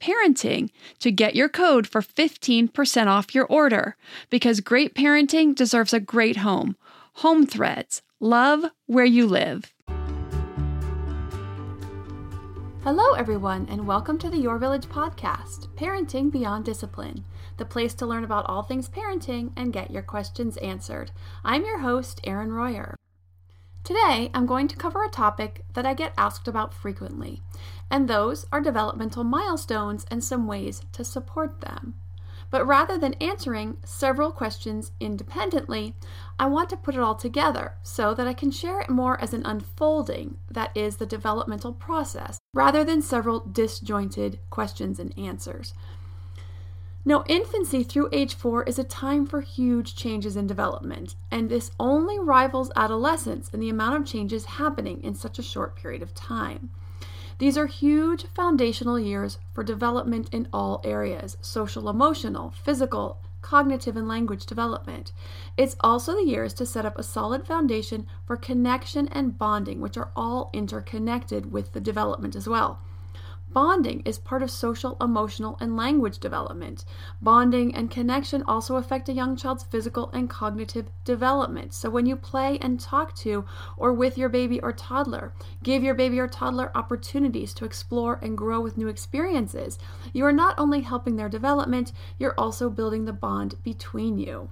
parenting to get your code for 15% off your order because great parenting deserves a great home. Home Threads. Love where you live. Hello, everyone, and welcome to the Your Village podcast, Parenting Beyond Discipline, the place to learn about all things parenting and get your questions answered. I'm your host, Erin Royer. Today, I'm going to cover a topic that I get asked about frequently, and those are developmental milestones and some ways to support them. But rather than answering several questions independently, I want to put it all together so that I can share it more as an unfolding that is the developmental process, rather than several disjointed questions and answers. Now, infancy through age four is a time for huge changes in development, and this only rivals adolescence in the amount of changes happening in such a short period of time. These are huge foundational years for development in all areas social, emotional, physical, cognitive, and language development. It's also the years to set up a solid foundation for connection and bonding, which are all interconnected with the development as well. Bonding is part of social, emotional, and language development. Bonding and connection also affect a young child's physical and cognitive development. So, when you play and talk to or with your baby or toddler, give your baby or toddler opportunities to explore and grow with new experiences, you are not only helping their development, you're also building the bond between you.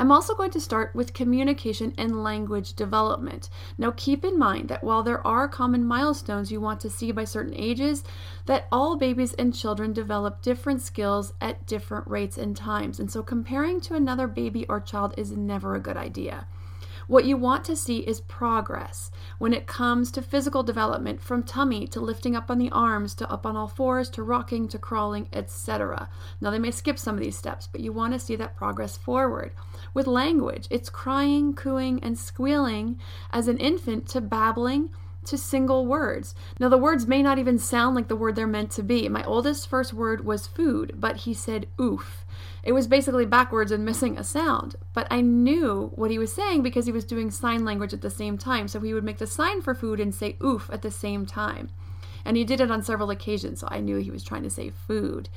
I'm also going to start with communication and language development. Now, keep in mind that while there are common milestones you want to see by certain ages, that all babies and children develop different skills at different rates and times. And so, comparing to another baby or child is never a good idea. What you want to see is progress when it comes to physical development from tummy to lifting up on the arms to up on all fours to rocking to crawling, etc. Now, they may skip some of these steps, but you want to see that progress forward. With language, it's crying, cooing, and squealing as an infant to babbling to single words. Now, the words may not even sound like the word they're meant to be. My oldest first word was food, but he said oof. It was basically backwards and missing a sound, but I knew what he was saying because he was doing sign language at the same time. So he would make the sign for food and say oof at the same time. And he did it on several occasions, so I knew he was trying to say food.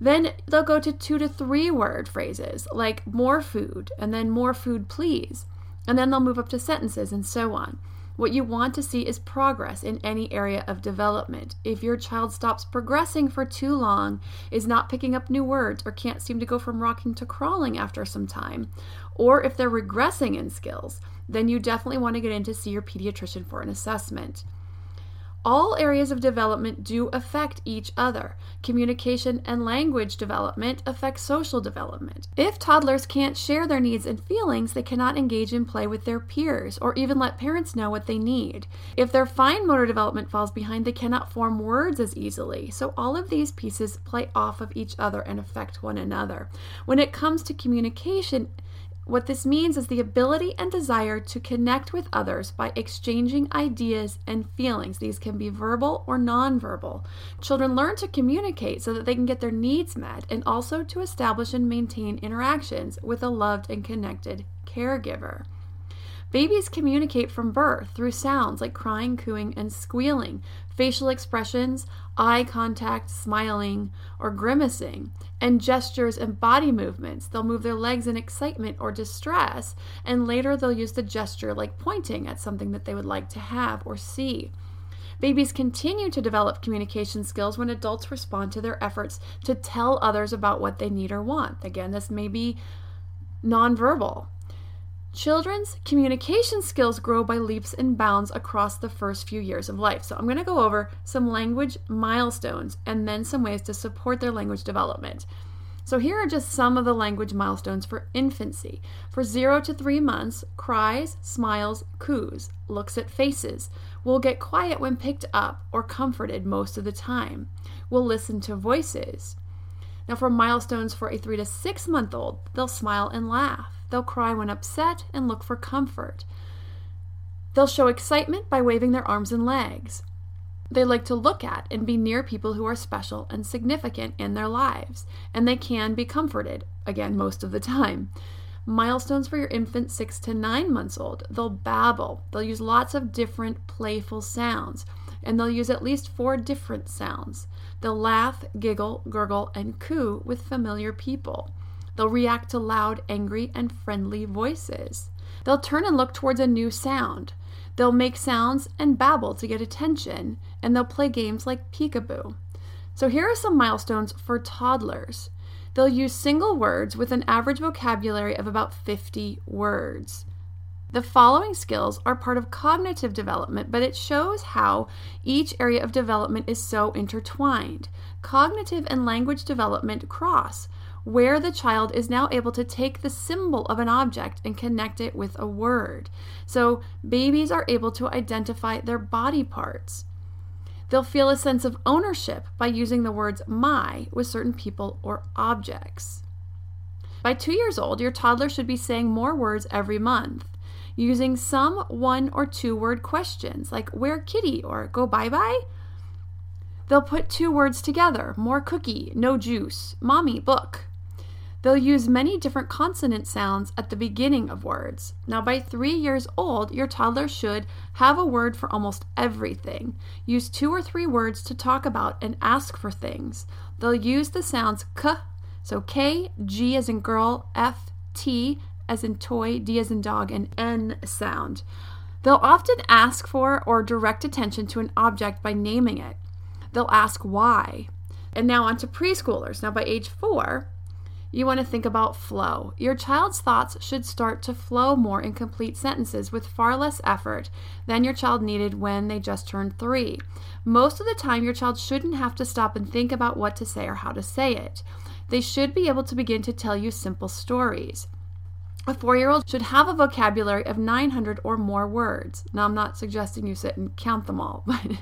Then they'll go to two to three word phrases like more food and then more food, please. And then they'll move up to sentences and so on. What you want to see is progress in any area of development. If your child stops progressing for too long, is not picking up new words, or can't seem to go from rocking to crawling after some time, or if they're regressing in skills, then you definitely want to get in to see your pediatrician for an assessment. All areas of development do affect each other. Communication and language development affect social development. If toddlers can't share their needs and feelings, they cannot engage in play with their peers or even let parents know what they need. If their fine motor development falls behind, they cannot form words as easily. So, all of these pieces play off of each other and affect one another. When it comes to communication, what this means is the ability and desire to connect with others by exchanging ideas and feelings. These can be verbal or nonverbal. Children learn to communicate so that they can get their needs met and also to establish and maintain interactions with a loved and connected caregiver. Babies communicate from birth through sounds like crying, cooing, and squealing, facial expressions, eye contact, smiling, or grimacing, and gestures and body movements. They'll move their legs in excitement or distress, and later they'll use the gesture like pointing at something that they would like to have or see. Babies continue to develop communication skills when adults respond to their efforts to tell others about what they need or want. Again, this may be nonverbal. Children's communication skills grow by leaps and bounds across the first few years of life. So, I'm going to go over some language milestones and then some ways to support their language development. So, here are just some of the language milestones for infancy. For zero to three months, cries, smiles, coos, looks at faces, will get quiet when picked up or comforted most of the time, will listen to voices. Now, for milestones for a three to six month old, they'll smile and laugh. They'll cry when upset and look for comfort. They'll show excitement by waving their arms and legs. They like to look at and be near people who are special and significant in their lives, and they can be comforted, again, most of the time. Milestones for your infant six to nine months old. They'll babble. They'll use lots of different playful sounds, and they'll use at least four different sounds. They'll laugh, giggle, gurgle, and coo with familiar people. They'll react to loud, angry, and friendly voices. They'll turn and look towards a new sound. They'll make sounds and babble to get attention, and they'll play games like peekaboo. So, here are some milestones for toddlers. They'll use single words with an average vocabulary of about 50 words. The following skills are part of cognitive development, but it shows how each area of development is so intertwined. Cognitive and language development cross, where the child is now able to take the symbol of an object and connect it with a word. So, babies are able to identify their body parts. They'll feel a sense of ownership by using the words my with certain people or objects. By two years old, your toddler should be saying more words every month, using some one or two word questions like where kitty or go bye bye. They'll put two words together more cookie, no juice, mommy, book. They'll use many different consonant sounds at the beginning of words. Now, by three years old, your toddler should have a word for almost everything. Use two or three words to talk about and ask for things. They'll use the sounds k, so K, G as in girl, F, T as in toy, D as in dog, and N sound. They'll often ask for or direct attention to an object by naming it. They'll ask why. And now on to preschoolers. Now, by age four, you want to think about flow. Your child's thoughts should start to flow more in complete sentences with far less effort than your child needed when they just turned three. Most of the time, your child shouldn't have to stop and think about what to say or how to say it. They should be able to begin to tell you simple stories. A four year old should have a vocabulary of 900 or more words. Now, I'm not suggesting you sit and count them all, but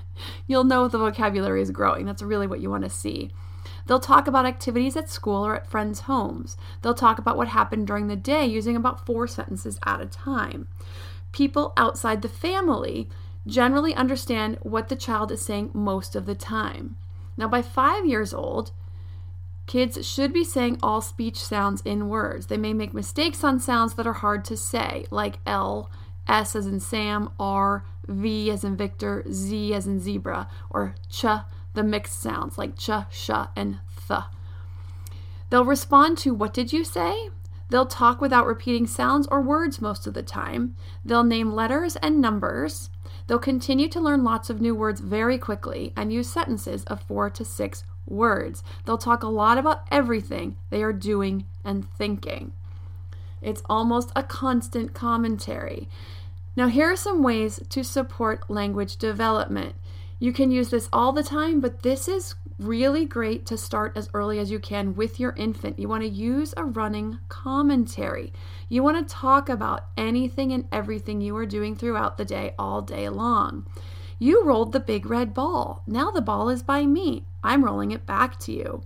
you'll know the vocabulary is growing. That's really what you want to see. They'll talk about activities at school or at friends' homes. They'll talk about what happened during the day using about four sentences at a time. People outside the family generally understand what the child is saying most of the time. Now, by five years old, kids should be saying all speech sounds in words. They may make mistakes on sounds that are hard to say, like L, S as in Sam, R, V as in Victor, Z as in zebra, or ch the mixed sounds like ch, sh, and th. They'll respond to what did you say? They'll talk without repeating sounds or words most of the time. They'll name letters and numbers. They'll continue to learn lots of new words very quickly and use sentences of four to six words. They'll talk a lot about everything they are doing and thinking. It's almost a constant commentary. Now, here are some ways to support language development. You can use this all the time, but this is really great to start as early as you can with your infant. You want to use a running commentary. You want to talk about anything and everything you are doing throughout the day, all day long. You rolled the big red ball. Now the ball is by me. I'm rolling it back to you.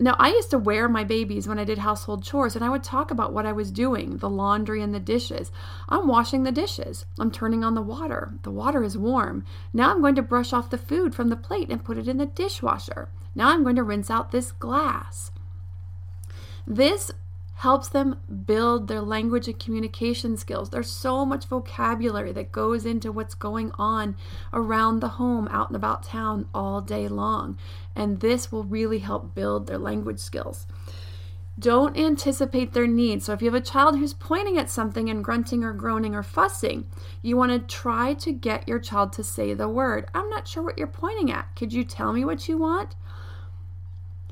Now, I used to wear my babies when I did household chores, and I would talk about what I was doing the laundry and the dishes. I'm washing the dishes. I'm turning on the water. The water is warm. Now I'm going to brush off the food from the plate and put it in the dishwasher. Now I'm going to rinse out this glass. This helps them build their language and communication skills. There's so much vocabulary that goes into what's going on around the home, out and about town all day long. And this will really help build their language skills. Don't anticipate their needs. So, if you have a child who's pointing at something and grunting or groaning or fussing, you want to try to get your child to say the word. I'm not sure what you're pointing at. Could you tell me what you want?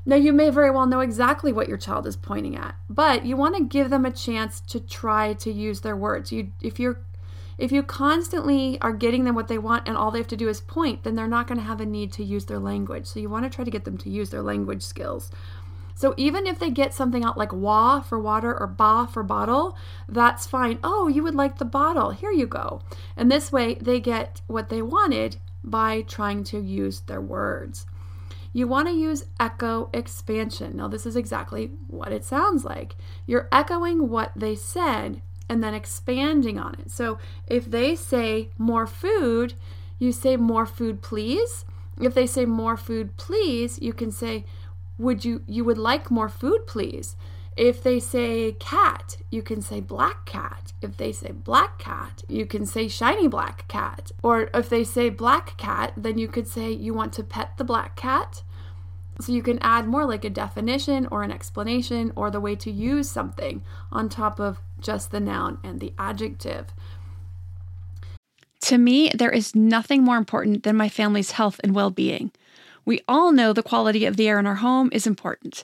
Now, you may very well know exactly what your child is pointing at, but you want to give them a chance to try to use their words. You, if you're if you constantly are getting them what they want and all they have to do is point, then they're not going to have a need to use their language. So you want to try to get them to use their language skills. So even if they get something out like wa for water or ba for bottle, that's fine. Oh, you would like the bottle. Here you go. And this way they get what they wanted by trying to use their words. You want to use echo expansion. Now, this is exactly what it sounds like. You're echoing what they said and then expanding on it. So if they say more food, you say more food, please. If they say more food, please, you can say, would you you would like more food, please? If they say cat, you can say black cat. If they say black cat, you can say shiny black cat. Or if they say black cat, then you could say you want to pet the black cat. So you can add more like a definition or an explanation or the way to use something on top of just the noun and the adjective. To me, there is nothing more important than my family's health and well being. We all know the quality of the air in our home is important.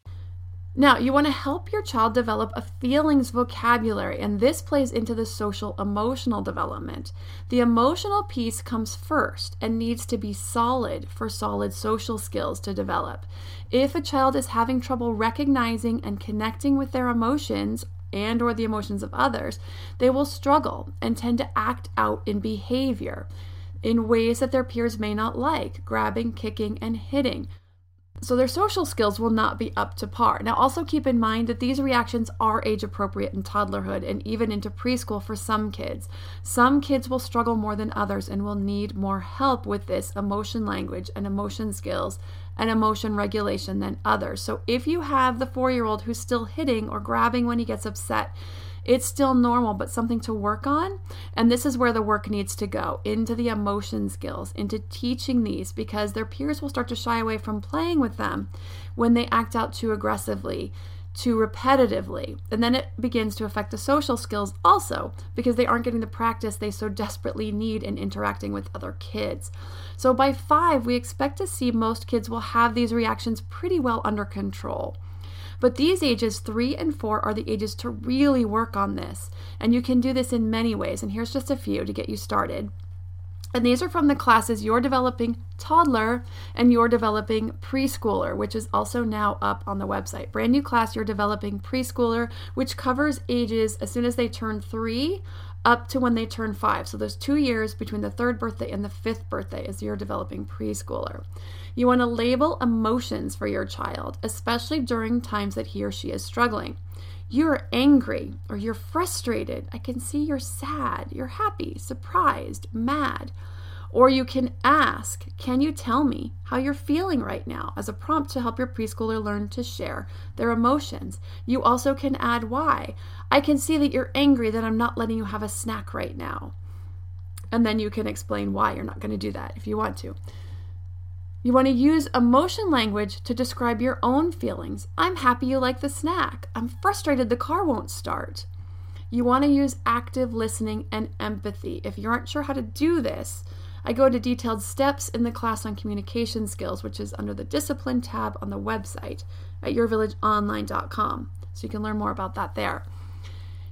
Now, you want to help your child develop a feelings vocabulary, and this plays into the social emotional development. The emotional piece comes first and needs to be solid for solid social skills to develop. If a child is having trouble recognizing and connecting with their emotions, and or the emotions of others, they will struggle and tend to act out in behavior in ways that their peers may not like, grabbing, kicking, and hitting. So their social skills will not be up to par. Now, also keep in mind that these reactions are age appropriate in toddlerhood and even into preschool for some kids. Some kids will struggle more than others and will need more help with this emotion language and emotion skills and emotion regulation than others. So if you have the four year old who's still hitting or grabbing when he gets upset, it's still normal, but something to work on. And this is where the work needs to go into the emotion skills, into teaching these, because their peers will start to shy away from playing with them when they act out too aggressively too repetitively. And then it begins to affect the social skills also because they aren't getting the practice they so desperately need in interacting with other kids. So by five, we expect to see most kids will have these reactions pretty well under control. But these ages, three and four, are the ages to really work on this. And you can do this in many ways. And here's just a few to get you started. And these are from the classes Your Developing Toddler and Your Developing Preschooler, which is also now up on the website. Brand new class, Your Developing Preschooler, which covers ages as soon as they turn three up to when they turn five. So there's two years between the third birthday and the fifth birthday as you're developing preschooler. You want to label emotions for your child, especially during times that he or she is struggling. You're angry or you're frustrated. I can see you're sad, you're happy, surprised, mad. Or you can ask, Can you tell me how you're feeling right now? as a prompt to help your preschooler learn to share their emotions. You also can add why. I can see that you're angry that I'm not letting you have a snack right now. And then you can explain why you're not going to do that if you want to. You want to use emotion language to describe your own feelings. I'm happy you like the snack. I'm frustrated the car won't start. You want to use active listening and empathy. If you aren't sure how to do this, I go into detailed steps in the class on communication skills, which is under the discipline tab on the website at yourvillageonline.com. So you can learn more about that there.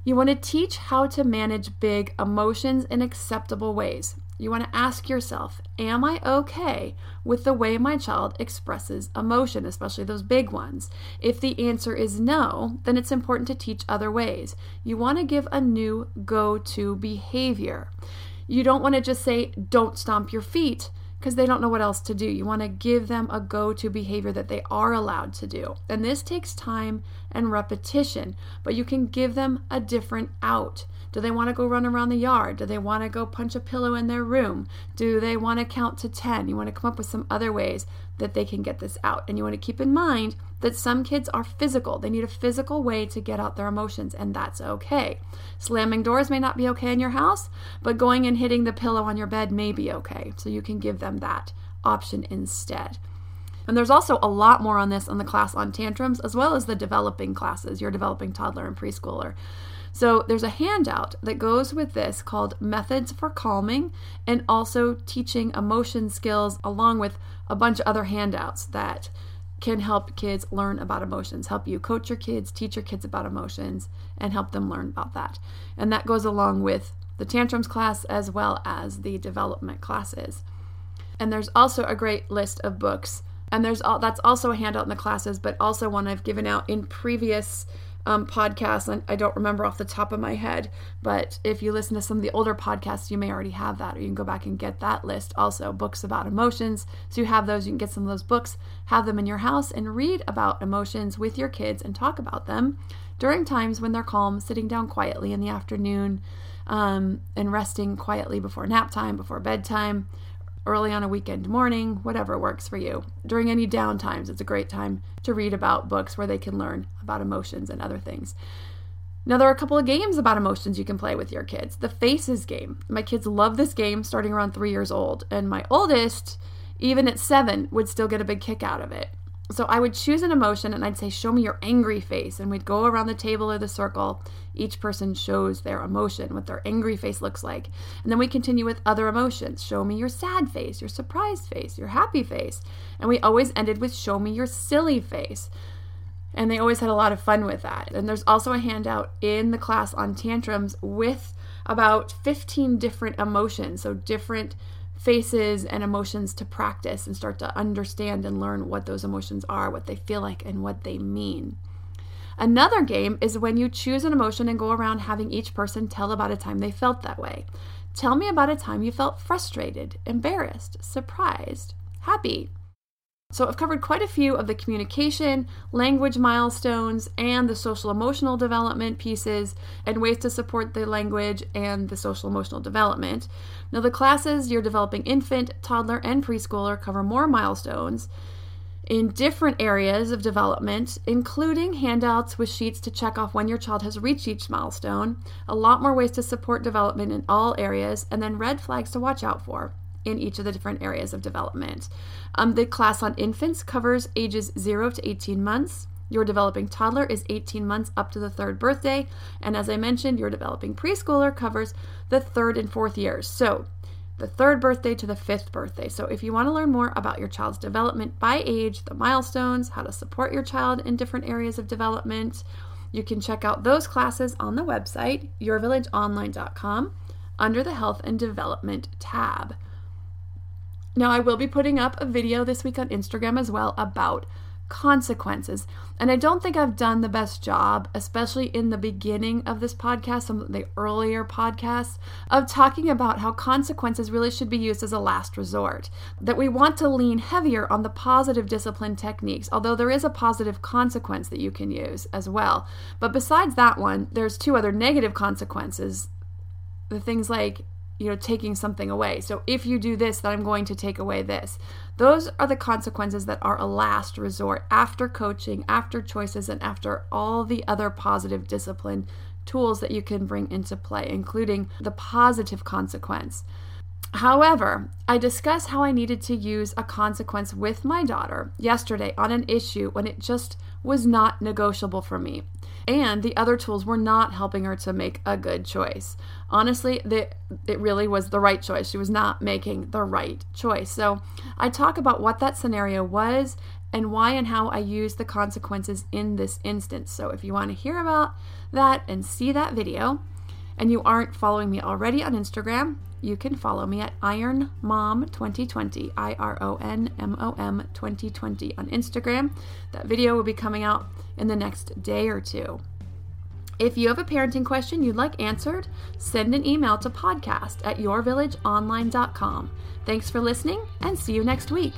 You want to teach how to manage big emotions in acceptable ways. You want to ask yourself, Am I okay with the way my child expresses emotion, especially those big ones? If the answer is no, then it's important to teach other ways. You want to give a new go to behavior. You don't want to just say, don't stomp your feet because they don't know what else to do. You want to give them a go to behavior that they are allowed to do. And this takes time and repetition, but you can give them a different out. Do they want to go run around the yard? Do they want to go punch a pillow in their room? Do they want to count to 10? You want to come up with some other ways that they can get this out. And you want to keep in mind that some kids are physical. They need a physical way to get out their emotions, and that's okay. Slamming doors may not be okay in your house, but going and hitting the pillow on your bed may be okay. So you can give them that option instead. And there's also a lot more on this on the class on tantrums, as well as the developing classes, your developing toddler and preschooler. So there's a handout that goes with this called Methods for Calming and also teaching emotion skills, along with a bunch of other handouts that can help kids learn about emotions, help you coach your kids, teach your kids about emotions, and help them learn about that. And that goes along with the tantrums class as well as the development classes. And there's also a great list of books. And there's all that's also a handout in the classes, but also one I've given out in previous um, podcasts. I don't remember off the top of my head, but if you listen to some of the older podcasts, you may already have that, or you can go back and get that list. Also, books about emotions. So you have those, you can get some of those books, have them in your house, and read about emotions with your kids and talk about them during times when they're calm, sitting down quietly in the afternoon, um, and resting quietly before nap time, before bedtime early on a weekend morning, whatever works for you. During any down times, it's a great time to read about books where they can learn about emotions and other things. Now, there are a couple of games about emotions you can play with your kids. The Faces game. My kids love this game starting around three years old, and my oldest, even at seven, would still get a big kick out of it. So I would choose an emotion and I'd say, Show me your angry face. And we'd go around the table or the circle. Each person shows their emotion, what their angry face looks like. And then we continue with other emotions. Show me your sad face, your surprised face, your happy face. And we always ended with, Show me your silly face. And they always had a lot of fun with that. And there's also a handout in the class on tantrums with about 15 different emotions. So different faces and emotions to practice and start to understand and learn what those emotions are, what they feel like, and what they mean. Another game is when you choose an emotion and go around having each person tell about a time they felt that way. Tell me about a time you felt frustrated, embarrassed, surprised, happy. So, I've covered quite a few of the communication, language milestones, and the social emotional development pieces, and ways to support the language and the social emotional development. Now, the classes your developing infant, toddler, and preschooler cover more milestones in different areas of development, including handouts with sheets to check off when your child has reached each milestone, a lot more ways to support development in all areas, and then red flags to watch out for in each of the different areas of development. Um, the class on infants covers ages 0 to 18 months. Your developing toddler is 18 months up to the third birthday. And as I mentioned, your developing preschooler covers the third and fourth years. So the third birthday to the fifth birthday. So, if you want to learn more about your child's development by age, the milestones, how to support your child in different areas of development, you can check out those classes on the website, yourvillageonline.com, under the Health and Development tab. Now, I will be putting up a video this week on Instagram as well about consequences. And I don't think I've done the best job, especially in the beginning of this podcast, some of the earlier podcasts, of talking about how consequences really should be used as a last resort. That we want to lean heavier on the positive discipline techniques, although there is a positive consequence that you can use as well. But besides that one, there's two other negative consequences. The things like you know, taking something away. So if you do this, then I'm going to take away this. Those are the consequences that are a last resort after coaching, after choices, and after all the other positive discipline tools that you can bring into play, including the positive consequence. However, I discussed how I needed to use a consequence with my daughter yesterday on an issue when it just was not negotiable for me. And the other tools were not helping her to make a good choice. Honestly, the, it really was the right choice. She was not making the right choice. So I talk about what that scenario was and why and how I used the consequences in this instance. So if you want to hear about that and see that video, and you aren't following me already on Instagram, you can follow me at Iron Mom 2020, I R O N M O M 2020 on Instagram. That video will be coming out in the next day or two. If you have a parenting question you'd like answered, send an email to podcast at yourvillageonline.com. Thanks for listening and see you next week.